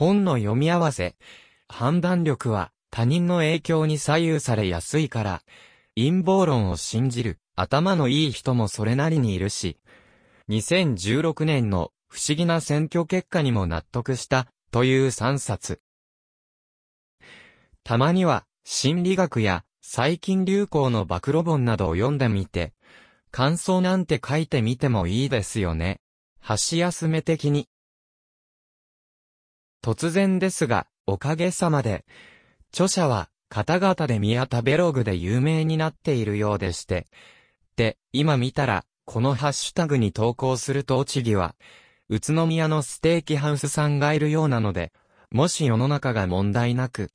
本の読み合わせ。判断力は他人の影響に左右されやすいから、陰謀論を信じる頭のいい人もそれなりにいるし、2016年の不思議な選挙結果にも納得したという3冊。たまには心理学や最近流行の暴露本などを読んでみて、感想なんて書いてみてもいいですよね。箸休め的に。突然ですが、おかげさまで、著者は、方々で宮田ベログで有名になっているようでして。で、今見たら、このハッシュタグに投稿する栃木は、宇都宮のステーキハウスさんがいるようなので、もし世の中が問題なく、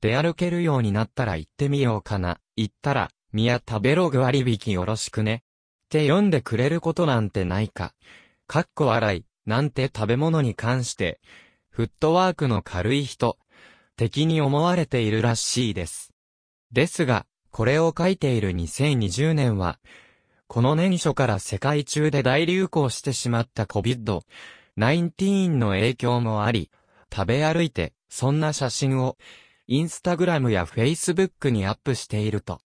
出歩けるようになったら行ってみようかな。行ったら、宮田ベログ割引よろしくね。って読んでくれることなんてないか。かっこ笑い、なんて食べ物に関して、フットワークの軽い人、敵に思われているらしいです。ですが、これを書いている2020年は、この年初から世界中で大流行してしまった COVID-19 の影響もあり、食べ歩いて、そんな写真を、インスタグラムやフェイスブックにアップしていると。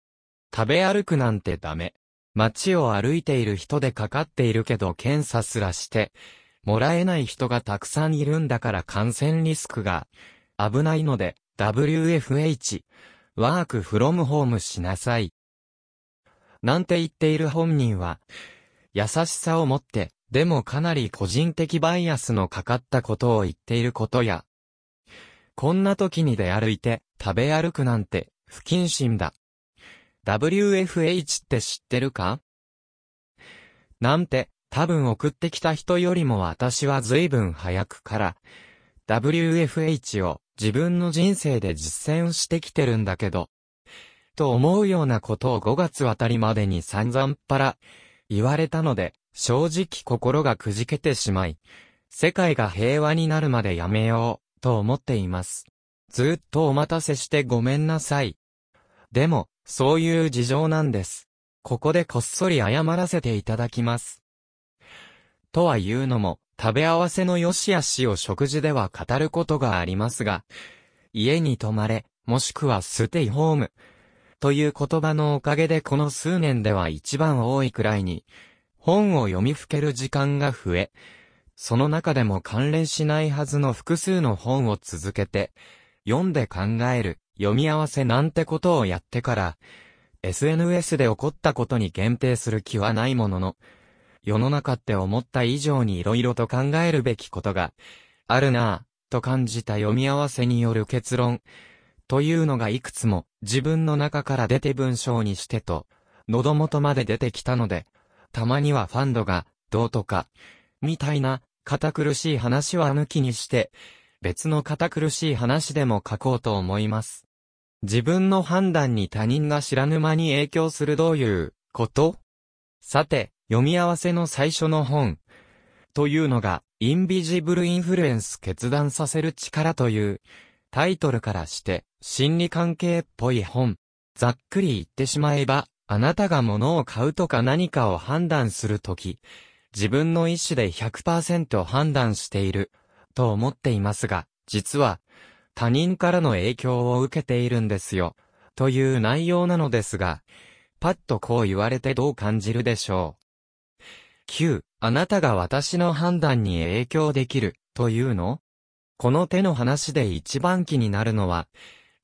食べ歩くなんてダメ。街を歩いている人でかかっているけど検査すらして、もらえない人がたくさんいるんだから感染リスクが危ないので WFH、ワークフロムホームしなさい。なんて言っている本人は、優しさを持って、でもかなり個人的バイアスのかかったことを言っていることや、こんな時に出歩いて食べ歩くなんて不謹慎だ。WFH って知ってるか？なんて、多分送ってきた人よりも私は随分早くから、WFH を自分の人生で実践してきてるんだけど、と思うようなことを5月あたりまでに散々っぱら言われたので、正直心がくじけてしまい、世界が平和になるまでやめよう、と思っています。ずっとお待たせしてごめんなさい。でも、そういう事情なんです。ここでこっそり謝らせていただきます。とは言うのも、食べ合わせの良し悪しを食事では語ることがありますが、家に泊まれ、もしくはステイホーム。という言葉のおかげでこの数年では一番多いくらいに、本を読みふける時間が増え、その中でも関連しないはずの複数の本を続けて、読んで考える読み合わせなんてことをやってから、SNS で起こったことに限定する気はないものの、世の中って思った以上に色々と考えるべきことがあるなぁ、と感じた読み合わせによる結論、というのがいくつも自分の中から出て文章にしてと、喉元まで出てきたので、たまにはファンドが、どうとか、みたいな、堅苦しい話は抜きにして、別の堅苦しい話でも書こうと思います。自分の判断に他人が知らぬ間に影響するどういうこと？さて、読み合わせの最初の本。というのが、インビジブルインフルエンス決断させる力というタイトルからして心理関係っぽい本。ざっくり言ってしまえば、あなたが物を買うとか何かを判断するとき、自分の意思で100%判断していると思っていますが、実は他人からの影響を受けているんですよ。という内容なのですが、パッとこう言われてどう感じるでしょう。9. あなたが私の判断に影響できる、というの？この手の話で一番気になるのは、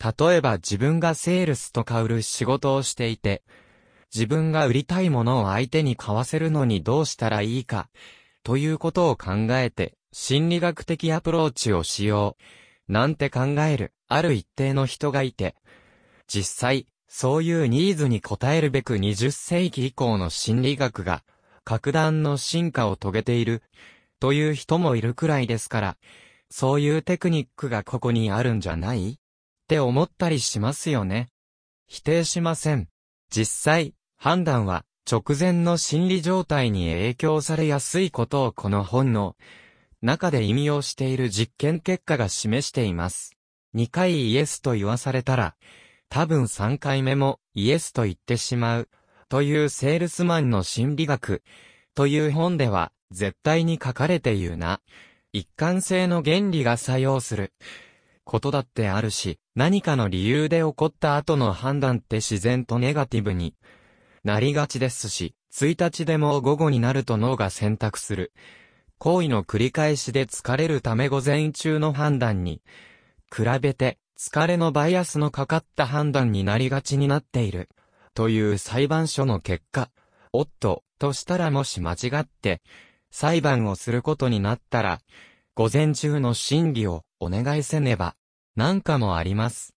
例えば自分がセールスとか売る仕事をしていて、自分が売りたいものを相手に買わせるのにどうしたらいいか、ということを考えて、心理学的アプローチをしよう。なんて考える、ある一定の人がいて、実際、そういうニーズに応えるべく20世紀以降の心理学が、格段の進化を遂げている、という人もいるくらいですから、そういうテクニックがここにあるんじゃない？って思ったりしますよね。否定しません。実際、判断は直前の心理状態に影響されやすいことをこの本の中で引用している実験結果が示しています。2回イエスと言わされたら、多分3回目もイエスと言ってしまう、というセールスマンの心理学、という本では絶対に書かれているな、一貫性の原理が作用する。ことだってあるし、何かの理由で起こった後の判断って自然とネガティブに。なりがちですし、1日でも午後になると脳が選択する。行為の繰り返しで疲れるため午前中の判断に、比べて疲れのバイアスのかかった判断になりがちになっている。という裁判所の結果、おっと、としたらもし間違って、裁判をすることになったら、午前中の審議をお願いせねば、なんかもあります。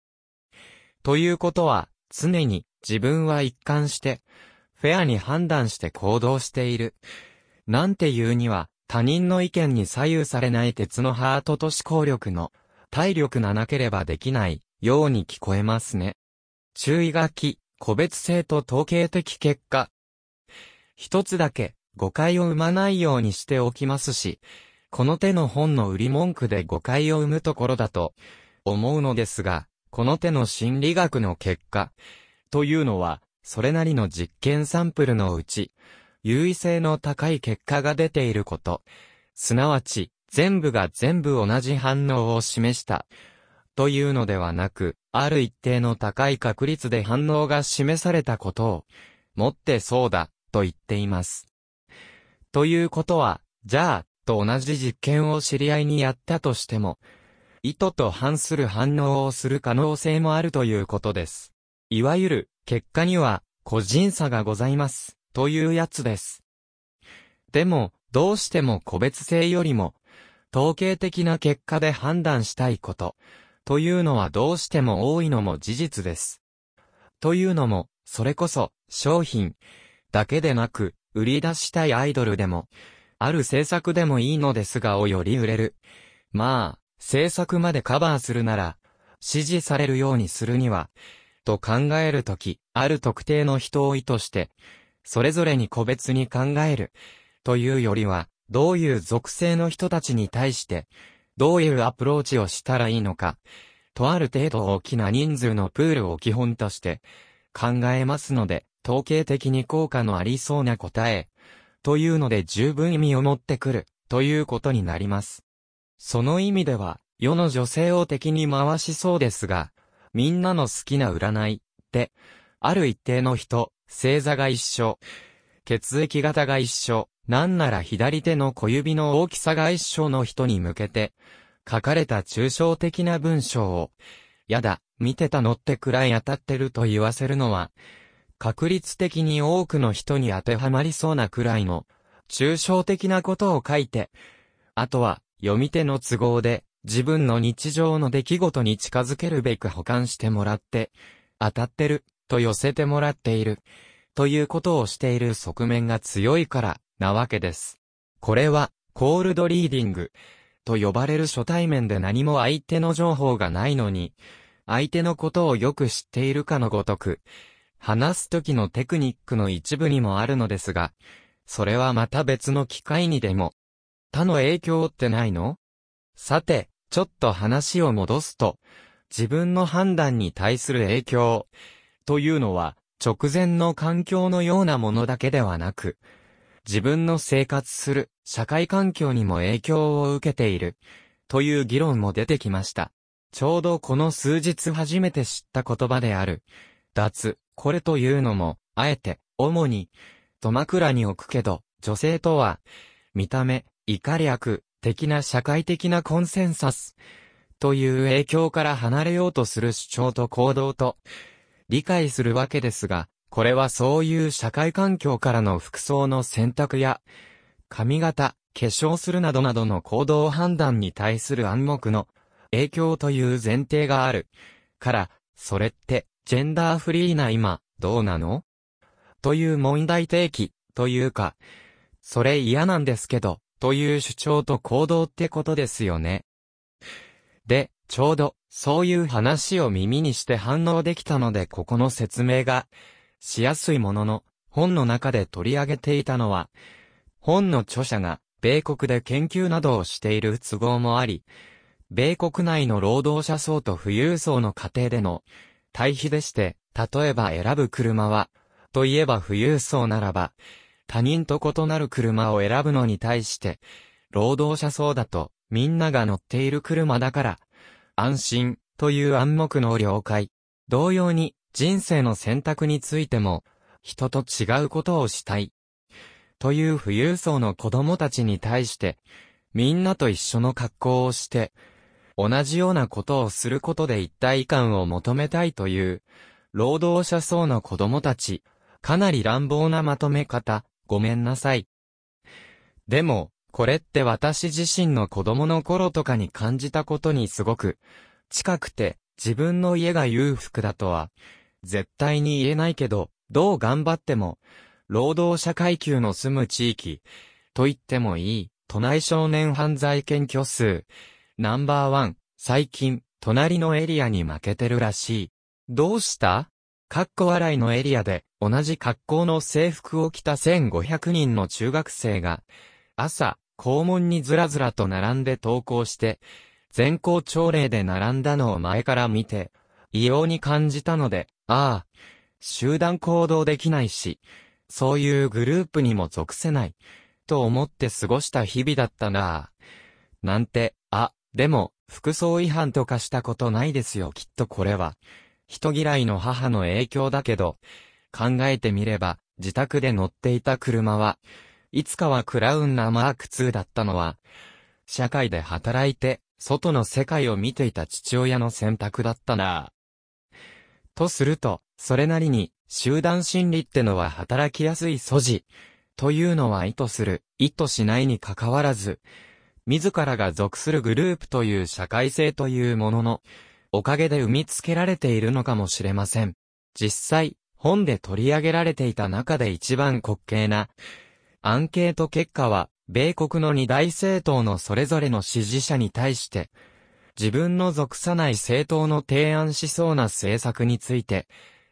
ということは、常に自分は一貫して、フェアに判断して行動している。なんていうには、他人の意見に左右されない鉄のハートと思考力の体力がなければできないように聞こえますね。注意書き、個別性と統計的結果。一つだけ誤解を生まないようにしておきますし、この手の本の売り文句で誤解を生むところだと思うのですが、この手の心理学の結果というのは、それなりの実験サンプルのうち、優位性の高い結果が出ていること、すなわち、全部が全部同じ反応を示した、というのではなく、ある一定の高い確率で反応が示されたことを、もってそうだ、と言っています。ということは、じゃあ、と同じ実験を知り合いにやったとしても、意図と反する反応をする可能性もあるということです。いわゆる、結果には、個人差がございます。というやつです。でも、どうしても個別性よりも、統計的な結果で判断したいこと、というのはどうしても多いのも事実です。というのも、それこそ、商品、だけでなく、売り出したいアイドルでも、ある制作でもいいのですがをより売れる。まあ、制作までカバーするなら、支持されるようにするには、と考えるとき、ある特定の人を意図して、それぞれに個別に考える。というよりは、どういう属性の人たちに対して、どういうアプローチをしたらいいのか、とある程度大きな人数のプールを基本として考えますので、統計的に効果のありそうな答え、というので十分意味を持ってくる、ということになります。その意味では、世の女性を敵に回しそうですが、みんなの好きな占い、って、ある一定の人、星座が一緒。血液型が一緒。なんなら左手の小指の大きさが一緒の人に向けて、書かれた抽象的な文章を、やだ、見てたのってくらい当たってると言わせるのは、確率的に多くの人に当てはまりそうなくらいの、抽象的なことを書いて、あとは、読み手の都合で、自分の日常の出来事に近づけるべく保管してもらって、当たってる、と寄せてもらっている、ということをしている側面が強いから、なわけです。これは、コールドリーディング、と呼ばれる初対面で何も相手の情報がないのに、相手のことをよく知っているかのごとく、話す時のテクニックの一部にもあるのですが、それはまた別の機会にでも、他の影響ってないの？さて、ちょっと話を戻すと、自分の判断に対する影響、というのは、直前の環境のようなものだけではなく、自分の生活する社会環境にも影響を受けている、という議論も出てきました。ちょうどこの数日初めて知った言葉である、脱、これというのも、あえて、主に、と枕に置くけど、女性とは、見た目、以下略、的な社会的なコンセンサス、という影響から離れようとする主張と行動と、理解するわけですが、これはそういう社会環境からの服装の選択や、髪型、化粧するなどなどの行動判断に対する暗黙の影響という前提がある。から、それって、ジェンダーフリーな今、どうなの？という問題提起、というか、それ嫌なんですけど、という主張と行動ってことですよね。で、ちょうど、そういう話を耳にして反応できたのでここの説明が、しやすいものの、本の中で取り上げていたのは、本の著者が、米国で研究などをしている都合もあり、米国内の労働者層と富裕層の家庭での対比でして、例えば選ぶ車は、といえば富裕層ならば、他人と異なる車を選ぶのに対して、労働者層だと、みんなが乗っている車だから、安心、という暗黙の了解。同様に、人生の選択についても、人と違うことをしたい。という富裕層の子供たちに対して、みんなと一緒の格好をして、同じようなことをすることで一体感を求めたいという、労働者層の子供たち、かなり乱暴なまとめ方、ごめんなさい。でも、これって私自身の子供の頃とかに感じたことにすごく、近くて、自分の家が裕福だとは、絶対に言えないけど、どう頑張っても、労働者階級の住む地域、と言ってもいい、都内少年犯罪検挙数、ナンバーワン、最近、隣のエリアに負けてるらしい。どうした？かっこ笑いのエリアで、同じ格好の制服を着た1500人の中学生が、朝、校門にずらずらと並んで登校して、全校朝礼で並んだのを前から見て、異様に感じたので、ああ、集団行動できないし、そういうグループにも属せない、と思って過ごした日々だったなぁ。なんて、あ、でも、服装違反とかしたことないですよ、きっとこれは。人嫌いの母の影響だけど、考えてみれば、自宅で乗っていた車は、いつかはクラウンなマーク2だったのは、社会で働いて、外の世界を見ていた父親の選択だったなとすると、それなりに、集団心理ってのは働きやすい素地。というのは意図する、意図しないに関わらず、自らが属するグループという社会性というものの、おかげで生みつけられているのかもしれません。実際、本で取り上げられていた中で一番滑稽な、アンケート結果は、米国の二大政党のそれぞれの支持者に対して、自分の属さない政党の提案しそうな政策について、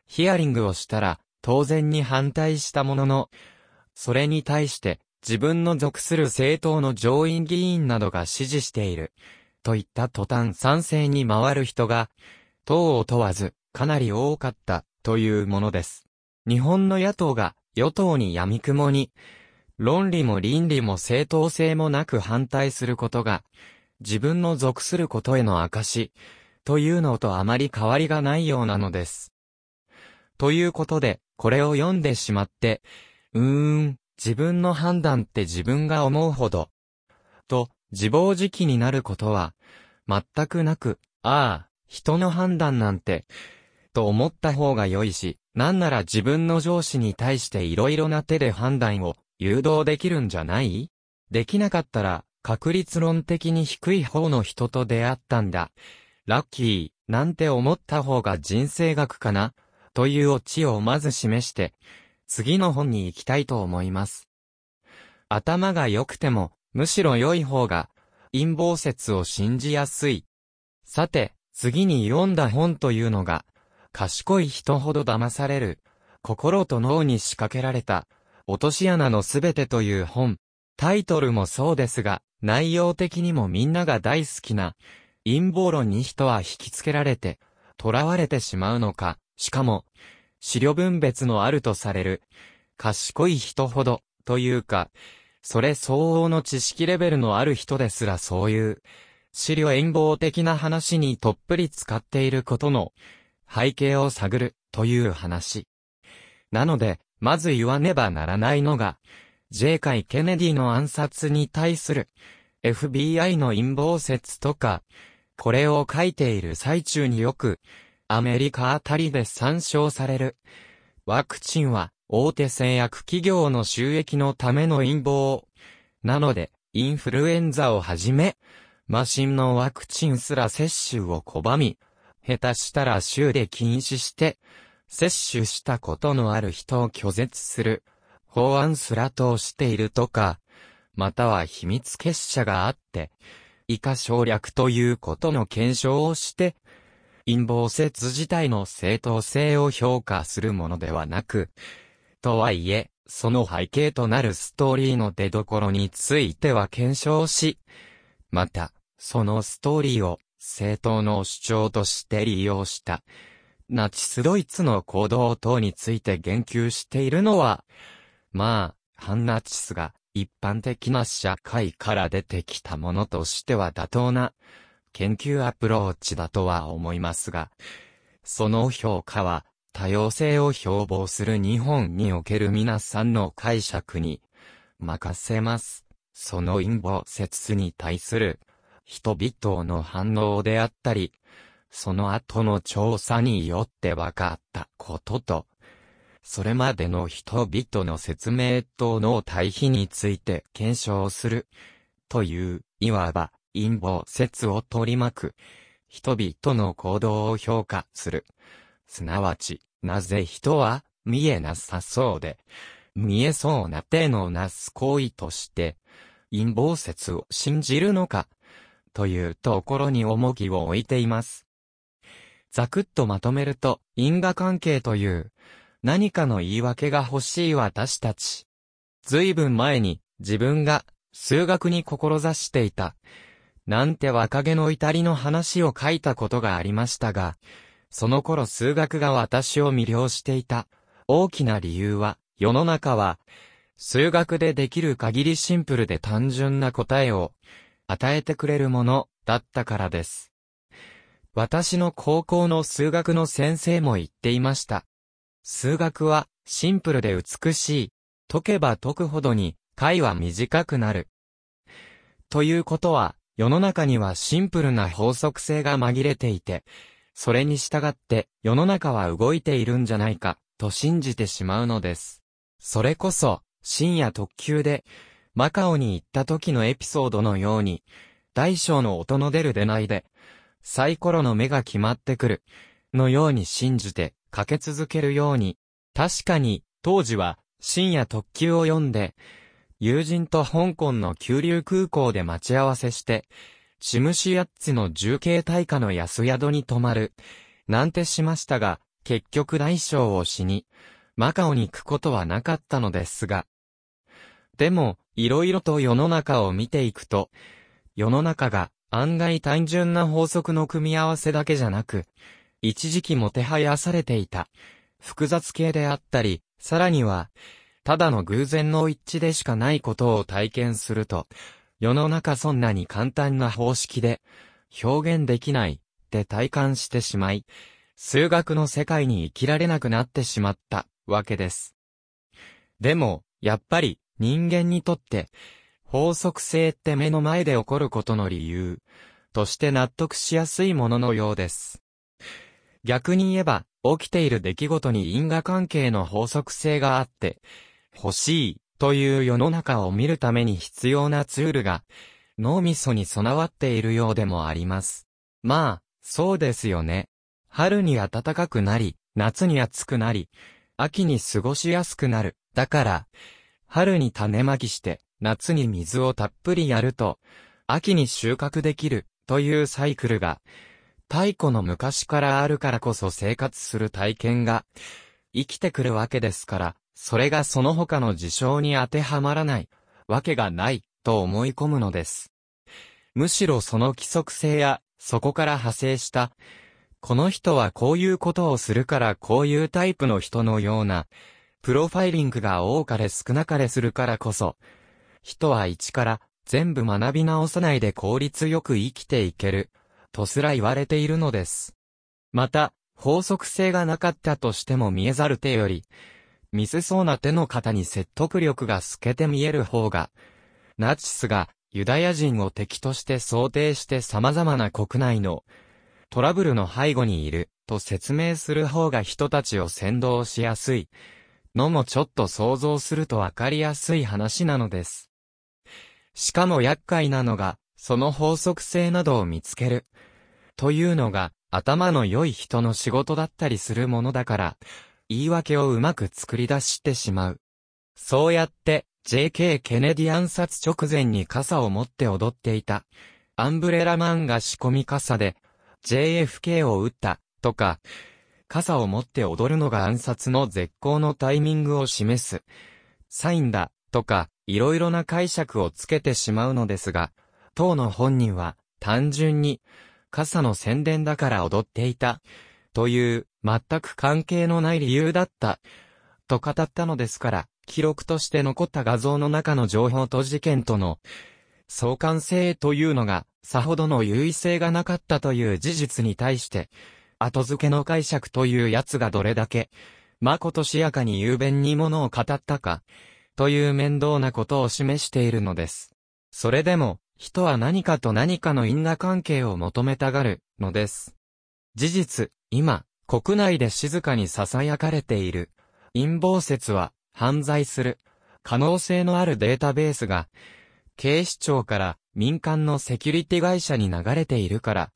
ヒアリングをしたら、当然に反対したものの、それに対して、自分の属する政党の上院議員などが支持している。といった途端賛成に回る人が、党を問わず、かなり多かった、というものです。日本の野党が、与党に闇雲に、論理も倫理も正当性もなく反対することが、自分の属することへの証、というのとあまり変わりがないようなのです。ということで、これを読んでしまって、うーん、自分の判断って自分が思うほど、と、自暴自棄になることは、全くなく、ああ、人の判断なんて、と思った方が良いし、なんなら自分の上司に対して色々な手で判断を誘導できるんじゃない？できなかったら、確率論的に低い方の人と出会ったんだ。ラッキー、なんて思った方が人生学かな？というオチをまず示して、次の本に行きたいと思います。頭が良くても、むしろ良い方が、陰謀説を信じやすい。さて、次に読んだ本というのが、賢い人ほど騙される、心と脳に仕掛けられた、落とし穴のすべてという本。タイトルもそうですが、内容的にもみんなが大好きな、陰謀論に人は引きつけられて、囚われてしまうのか、しかも、資料分別のあるとされる、賢い人ほど、というか、それ相応の知識レベルのある人ですらそういう、資料陰謀的な話にとっぷり使っていることの背景を探るという話。なので、まず言わねばならないのが、J. イ・ケネディの暗殺に対する FBI の陰謀説とか、これを書いている最中によく、アメリカあたりで参照される。ワクチンは大手製薬企業の収益のための陰謀。なので、インフルエンザをはじめ、マシンのワクチンすら接種を拒み、下手したら州で禁止して、接種したことのある人を拒絶する、法案すら通しているとか、または秘密結社があって、以下省略ということの検証をして、陰謀説自体の正当性を評価するものではなく、とはいえ、その背景となるストーリーの出所については検証し、また、そのストーリーを正当の主張として利用した。ナチスドイツの行動等について言及しているのは、まあ、反ナチスが一般的な社会から出てきたものとしては妥当な研究アプローチだとは思いますが、その評価は多様性を標榜する日本における皆さんの解釈に任せます。その陰謀説に対する人々の反応であったり、その後の調査によって分かったことと、それまでの人々の説明等の対比について検証する、という、いわば陰謀説を取り巻く、人々の行動を評価する。すなわち、なぜ人は見えなさそうで、見えそうな手のなす行為として、陰謀説を信じるのか、というところに重きを置いています。ざくっとまとめると、因果関係という、何かの言い訳が欲しい私たち。随分前に、自分が、数学に志していた、なんて若気の至りの話を書いたことがありましたが、その頃数学が私を魅了していた、大きな理由は、世の中は、数学でできる限りシンプルで単純な答えを、与えてくれるもの、だったからです。私の高校の数学の先生も言っていました。数学はシンプルで美しい。解けば解くほどに解は短くなる。ということは、世の中にはシンプルな法則性が紛れていて、それに従って世の中は動いているんじゃないか、と信じてしまうのです。それこそ、深夜特急で、マカオに行った時のエピソードのように、大小の音の出る出ないで、サイコロの目が決まってくる、のように信じて、かけ続けるように、確かに、当時は、深夜特急を読んで、友人と香港の急流空港で待ち合わせして、シムシヤッツの重慶大火の安宿に泊まる、なんてしましたが、結局大将を死に、マカオに行くことはなかったのですが。でも、いろいろと世の中を見ていくと、世の中が案外単純な法則の組み合わせだけじゃなく、一時期もてはやされていた、複雑系であったり、さらには、ただの偶然の一致でしかないことを体験すると、世の中そんなに簡単な方式で、表現できない、って体感してしまい、数学の世界に生きられなくなってしまったわけです。でも、やっぱり人間にとって、法則性って目の前で起こることの理由、として納得しやすいもののようです。逆に言えば、起きている出来事に因果関係の法則性があって、欲しい、という世の中を見るために必要なツールが、脳みそに備わっているようでもあります。まあ、そうですよね。春に暖かくなり、夏に暑くなり、秋に過ごしやすくなる。だから、春に種まきして、夏に水をたっぷりやると、秋に収穫できる、というサイクルが、太古の昔からあるからこそ生活する体験が、生きてくるわけですから、それがその他の事象に当てはまらない、わけがない、と思い込むのです。むしろその規則性や、そこから派生した、この人はこういうことをするからこういうタイプの人のような、プロファイリングが多かれ少なかれするからこそ、人は一から全部学び直さないで効率よく生きていける、とすら言われているのです。また、法則性がなかったとしても見えざる手より、ミスそうな手の方に説得力が透けて見える方が、ナチスがユダヤ人を敵として想定して様々な国内のトラブルの背後にいると説明する方が人たちを先導しやすいのもちょっと想像するとわかりやすい話なのです。しかも厄介なのが、その法則性などを見つける。というのが、頭の良い人の仕事だったりするものだから、言い訳をうまく作り出してしまう。そうやって、JK ケネディ暗殺直前に傘を持って踊っていた。アンブレラマンが仕込み傘で、JFK を撃った、とか、傘を持って踊るのが暗殺の絶好のタイミングを示す。サインだ、とか、いろいろな解釈をつけてしまうのですが、当の本人は単純に傘の宣伝だから踊っていたという全く関係のない理由だったと語ったのですから、記録として残った画像の中の情報と事件との相関性というのが、さほどの優位性がなかったという事実に対して、後付けの解釈というやつがどれだけ、まことしやかに雄弁にものを語ったか、という面倒なことを示しているのです。それでも、人は何かと何かの因果関係を求めたがるのです。事実、今、国内で静かに囁かれている。陰謀説は犯罪する。可能性のあるデータベースが警視庁から民間のセキュリティ会社に流れているから。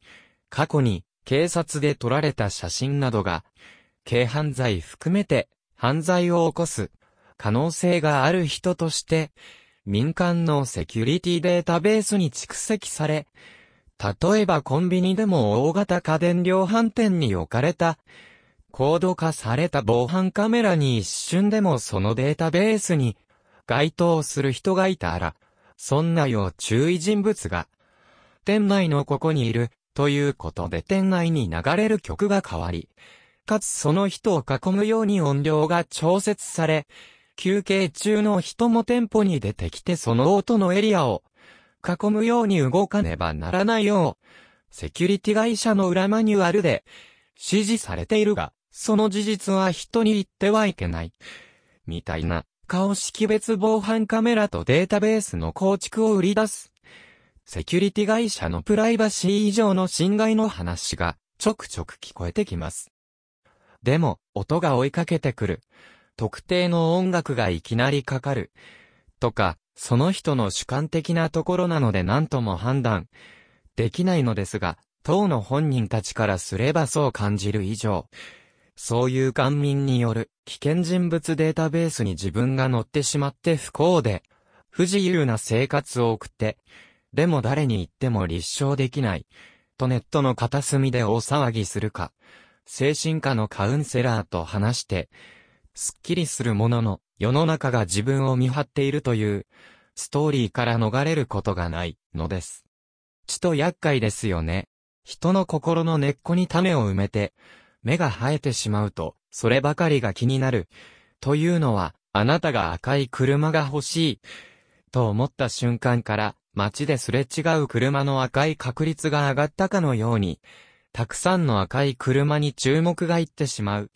過去に警察で撮られた写真などが軽犯罪含めて犯罪を起こす。可能性がある人として民間のセキュリティデータベースに蓄積され例えばコンビニでも大型家電量販店に置かれた、高度化された防犯カメラに一瞬でもそのデータベースに該当する人がいたら、そんな要注意人物が、店内のここにいる、ということで店内に流れる曲が変わり、かつその人を囲むように音量が調節され、休憩中の人も店舗に出てきてその音のエリアを囲むように動かねばならないよう、セキュリティ会社の裏マニュアルで指示されているが、その事実は人に言ってはいけない。みたいな、顔識別防犯カメラとデータベースの構築を売り出す。セキュリティ会社のプライバシー以上の侵害の話がちょくちょく聞こえてきます。でも、音が追いかけてくる。特定の音楽がいきなりかかる。とか、その人の主観的なところなので何とも判断。できないのですが、当の本人たちからすればそう感じる以上、そういう官民による危険人物データベースに自分が乗ってしまって不幸で、不自由な生活を送って、でも誰に言っても立証できない、とネットの片隅で大騒ぎするか、精神科のカウンセラーと話して、すっきりするものの、世の中が自分を見張っているという、ストーリーから逃れることがないのです。ちと厄介ですよね。人の心の根っこに種を埋めて、芽が生えてしまうと、そればかりが気になる。というのは、あなたが赤い車が欲しい。と思った瞬間から、街ですれ違う車の赤い確率が上がったかのように、たくさんの赤い車に注目がいってしまう。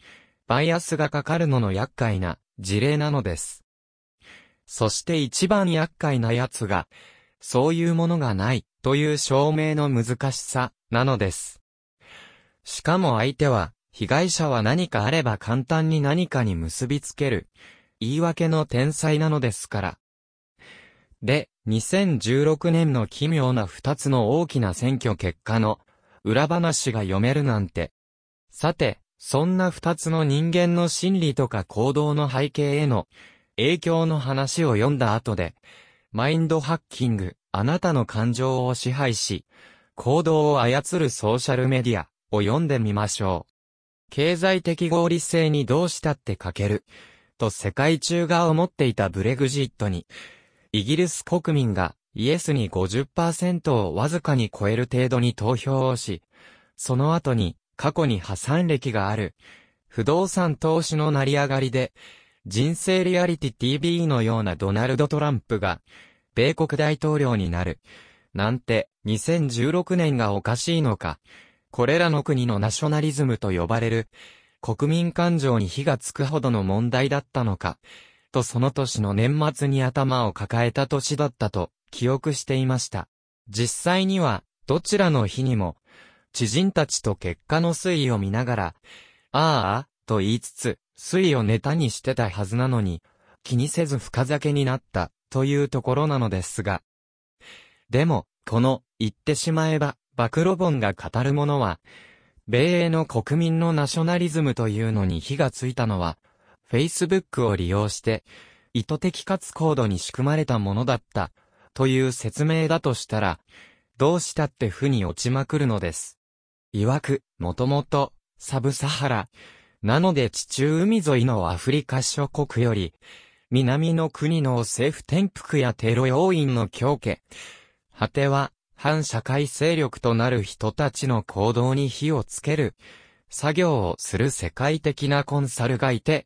バイアスがかかるのの厄介な事例なのです。そして一番厄介なやつが、そういうものがないという証明の難しさなのです。しかも相手は、被害者は何かあれば簡単に何かに結びつける、言い訳の天才なのですから。で、2016年の奇妙な二つの大きな選挙結果の裏話が読めるなんて。さて、そんな二つの人間の心理とか行動の背景への影響の話を読んだ後で、マインドハッキング、あなたの感情を支配し、行動を操るソーシャルメディアを読んでみましょう。経済的合理性にどうしたって欠ける、と世界中が思っていたブレグジットに、イギリス国民がイエスに50%をわずかに超える程度に投票をし、その後に過去に破産歴がある、不動産投資の成り上がりで、人生リアリティ TV のようなドナルド・トランプが、米国大統領になる。なんて、2016年がおかしいのか。これらの国のナショナリズムと呼ばれる、国民感情に火がつくほどの問題だったのか。とその年の年末に頭を抱えた年だったと、記憶していました。実際には、どちらの日にも、知人たちと結果の推移を見ながら、ああ、と言いつつ、推移をネタにしてたはずなのに、気にせず深酒になった、というところなのですが。でも、この、言ってしまえば、暴露本が語るものは、米英の国民のナショナリズムというのに火がついたのは、Facebook を利用して、意図的かつ高度に仕組まれたものだった、という説明だとしたら、どうしたって負に落ちまくるのです。曰く、もともと、サブサハラ、なので地中海沿いのアフリカ諸国より、南の国の政府転覆やテロ要因の強化、果ては、反社会勢力となる人たちの行動に火をつける、作業をする世界的なコンサルがいて、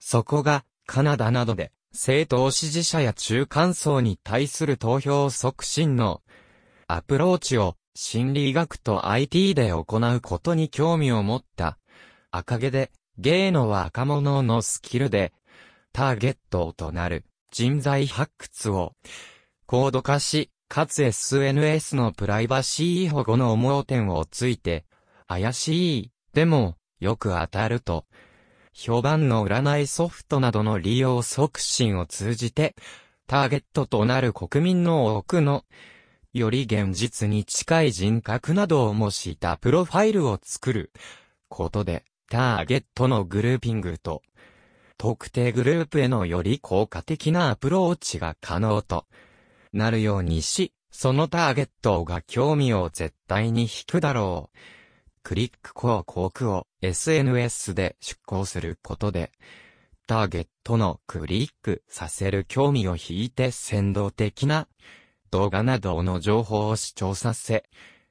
そこがカナダなどで、政党支持者や中間層に対する投票促進のアプローチを心理学と IT で行うことに興味を持った。赤毛で、芸の若者のスキルで、ターゲットとなる人材発掘を高度化し、かつ SNS のプライバシー保護の思う点をついて、怪しい、でも、よく当たると、評判の占いソフトなどの利用促進を通じて、ターゲットとなる国民の多くの、より現実に近い人格などを模したプロファイルを作ることで、ターゲットのグルーピングと、特定グループへのより効果的なアプローチが可能となるようにし、そのターゲットが興味を絶対に引くだろう。クリック広告を SNS で出稿することで、ターゲットのクリックさせる興味を引いて先導的な動画などの情報を視聴させ、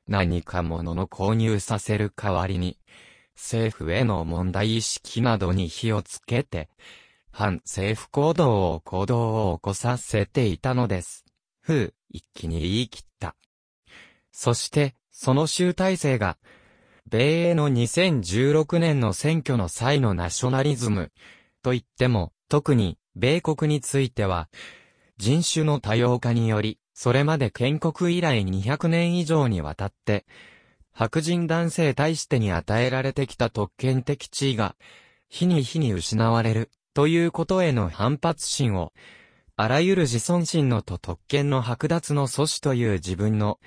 何か物の購入させる代わりに、政府への問題意識などに火をつけて、反政府行動を行動を起こさせていたのです。ふう、一気に言い切った。そして、その集大成が、米英の2016年の選挙の際のナショナリズム、と言っても、特に、米国については、人種の多様化により、それまで建国以来200年以上にわたって、白人男性対してに与えられてきた特権的地位が、日に日に失われる、ということへの反発心を、あらゆる自尊心のと特権の剥奪の阻止という自分の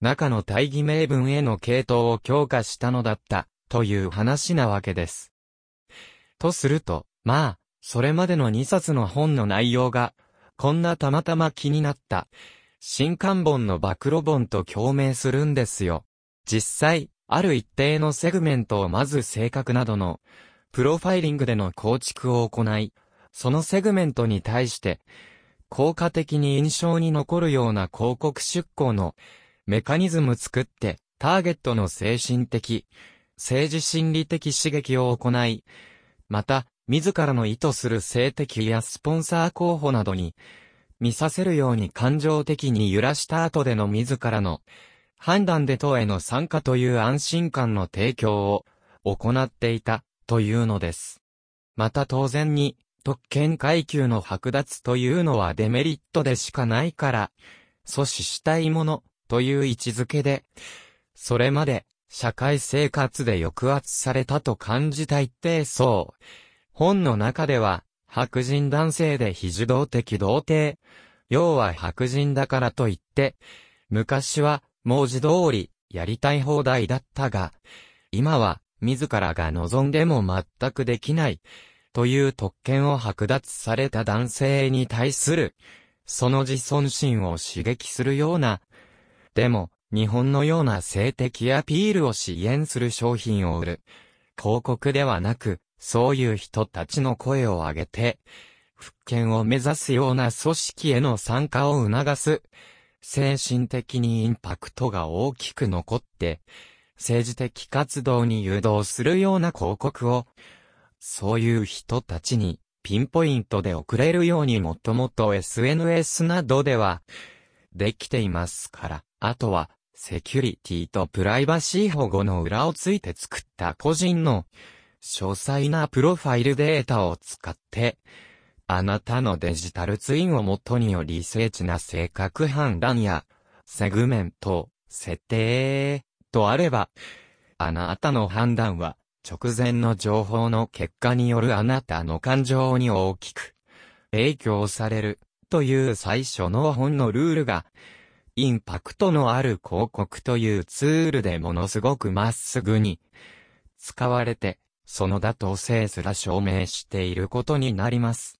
中の大義名分への系統を強化したのだった、という話なわけです。とすると、まあ、それまでの2冊の本の内容が、こんなたまたま気になった、新刊本の暴露本と共鳴するんですよ。実際、ある一定のセグメントをまず性格などの、プロファイリングでの構築を行い、そのセグメントに対して、効果的に印象に残るような広告出稿のメカニズム作って、ターゲットの精神的、政治心理的刺激を行い、また、自らの意図する性的やスポンサー候補などに、見させるように感情的に揺らした後での自らの判断で党への参加という安心感の提供を行っていたというのです。また当然に特権階級の剥奪というのはデメリットでしかないから阻止したいものという位置づけで、それまで社会生活で抑圧されたと感じた一定層。本の中では、白人男性で非受動的童貞。要は白人だからといって、昔は文字通りやりたい放題だったが、今は自らが望んでも全くできない、という特権を剥奪された男性に対する、その自尊心を刺激するようなでも、日本のような性的アピールを支援する商品を売る。広告ではなく、そういう人たちの声を上げて、復権を目指すような組織への参加を促す。精神的にインパクトが大きく残って、政治的活動に誘導するような広告を、そういう人たちにピンポイントで送れるようにもともと SNS などではできていますから。あとは、セキュリティとプライバシー保護の裏をついて作った個人の詳細なプロファイルデータを使って、あなたのデジタルツインをもとにより精緻な性格判断や、セグメント、設定、とあれば、あなたの判断は、直前の情報の結果によるあなたの感情に大きく影響されるという最初の本のルールがインパクトのある広告というツールでものすごくまっすぐに使われて、その妥当性すら証明していることになります。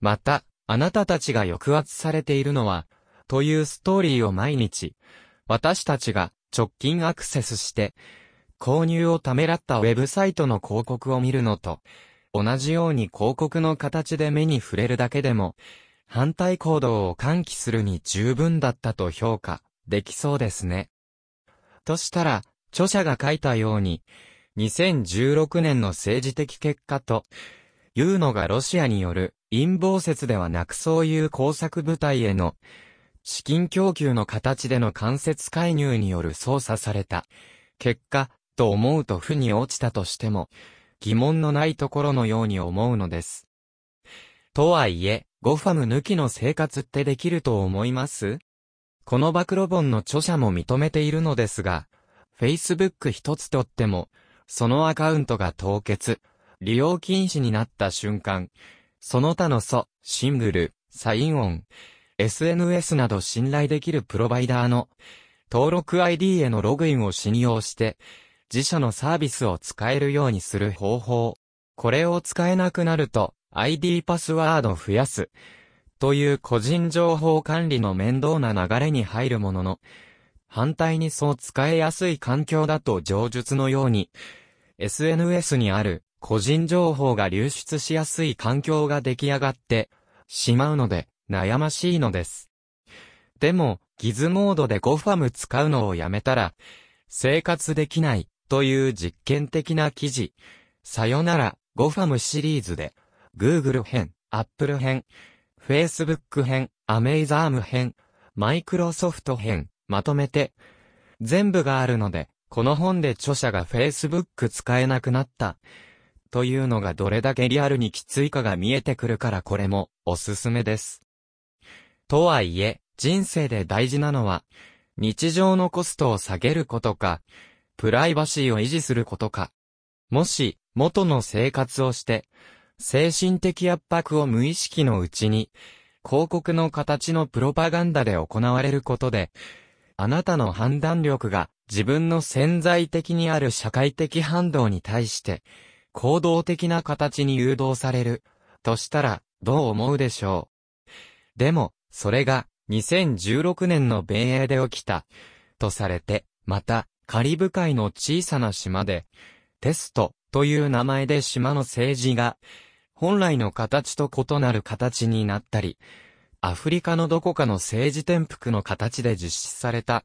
また、あなたたちが抑圧されているのは、というストーリーを毎日、私たちが直近アクセスして、購入をためらったウェブサイトの広告を見るのと、同じように広告の形で目に触れるだけでも、反対行動を喚起するに十分だったと評価できそうですね。としたら、著者が書いたように、2016年の政治的結果というのがロシアによる陰謀説ではなくそういう工作部隊への資金供給の形での間接介入による操作された結果と思うと負に落ちたとしても疑問のないところのように思うのです。とはいえ、ゴファム抜きの生活ってできると思います？この暴露本の著者も認めているのですが、Facebook 一つとっても、そのアカウントが凍結、利用禁止になった瞬間、その他の素、シングル、サインオン、SNS など信頼できるプロバイダーの登録 ID へのログインを信用して、自社のサービスを使えるようにする方法。これを使えなくなると、ID パスワード増やす。という個人情報管理の面倒な流れに入るものの、反対にそう使いやすい環境だと上述のように、SNS にある個人情報が流出しやすい環境が出来上がってしまうので悩ましいのです。でも、ギズモードで GoFam 使うのをやめたら、生活できないという実験的な記事、さよなら GoFam シリーズで、Google 編、Apple 編、Facebook 編、Amazon 編、Microsoft 編、まとめて、全部があるので、この本で著者が Facebook 使えなくなった。というのがどれだけリアルにきついかが見えてくるからこれもおすすめです。とはいえ、人生で大事なのは、日常のコストを下げることか、プライバシーを維持することか。もし、元の生活をして、精神的圧迫を無意識のうちに、広告の形のプロパガンダで行われることで、あなたの判断力が自分の潜在的にある社会的反動に対して、行動的な形に誘導される、としたら、どう思うでしょう。でも、それが、2016年の米英で起きた、とされて、また、カリブ海の小さな島で、テストという名前で島の政治が、本来の形と異なる形になったり、アフリカのどこかの政治転覆の形で実施された、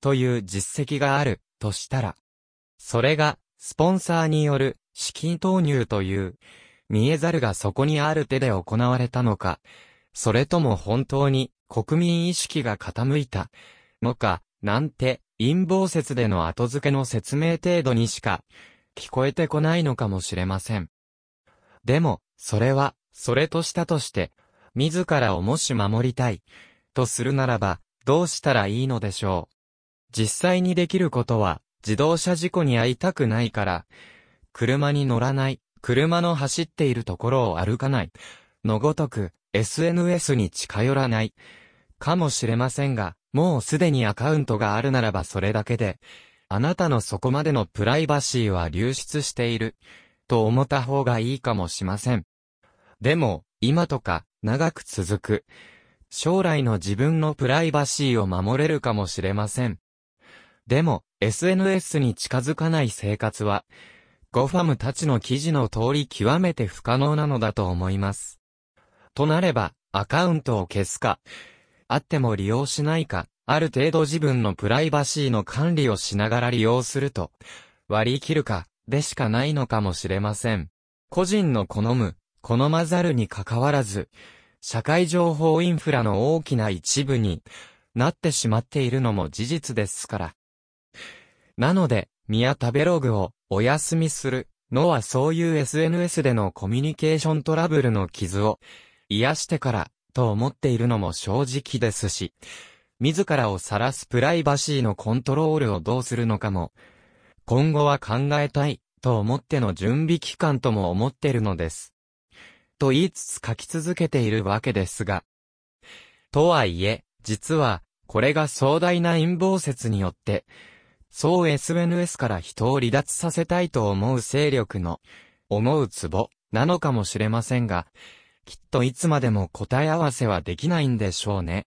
という実績がある、としたら、それが、スポンサーによる資金投入という、見えざるがそこにある手で行われたのか、それとも本当に国民意識が傾いたのか、なんて陰謀説での後付けの説明程度にしか聞こえてこないのかもしれません。でも、それは、それとしたとして、自らをもし守りたい、とするならば、どうしたらいいのでしょう。実際にできることは、自動車事故に遭いたくないから、車に乗らない、車の走っているところを歩かない、のごとく、SNS に近寄らない、かもしれませんが、もうすでにアカウントがあるならばそれだけで、あなたのそこまでのプライバシーは流出している、と思った方がいいかもしません。でも、今とか、長く続く、将来の自分のプライバシーを守れるかもしれません。でも、SNS に近づかない生活は、ゴファムたちの記事の通り極めて不可能なのだと思います。となれば、アカウントを消すか、あっても利用しないか、ある程度自分のプライバシーの管理をしながら利用すると、割り切るか、でしかないのかもしれません。個人の好む、好まざるに関わらず、社会情報インフラの大きな一部になってしまっているのも事実ですから。なので、宮田ベログをお休みするのはそういう SNS でのコミュニケーショントラブルの傷を癒してからと思っているのも正直ですし、自らを晒すプライバシーのコントロールをどうするのかも、今後は考えたい、と思っての準備期間とも思ってるのです。と言いつつ書き続けているわけですが。とはいえ、実は、これが壮大な陰謀説によって、そう SNS から人を離脱させたいと思う勢力の、思うツボ、なのかもしれませんが、きっといつまでも答え合わせはできないんでしょうね。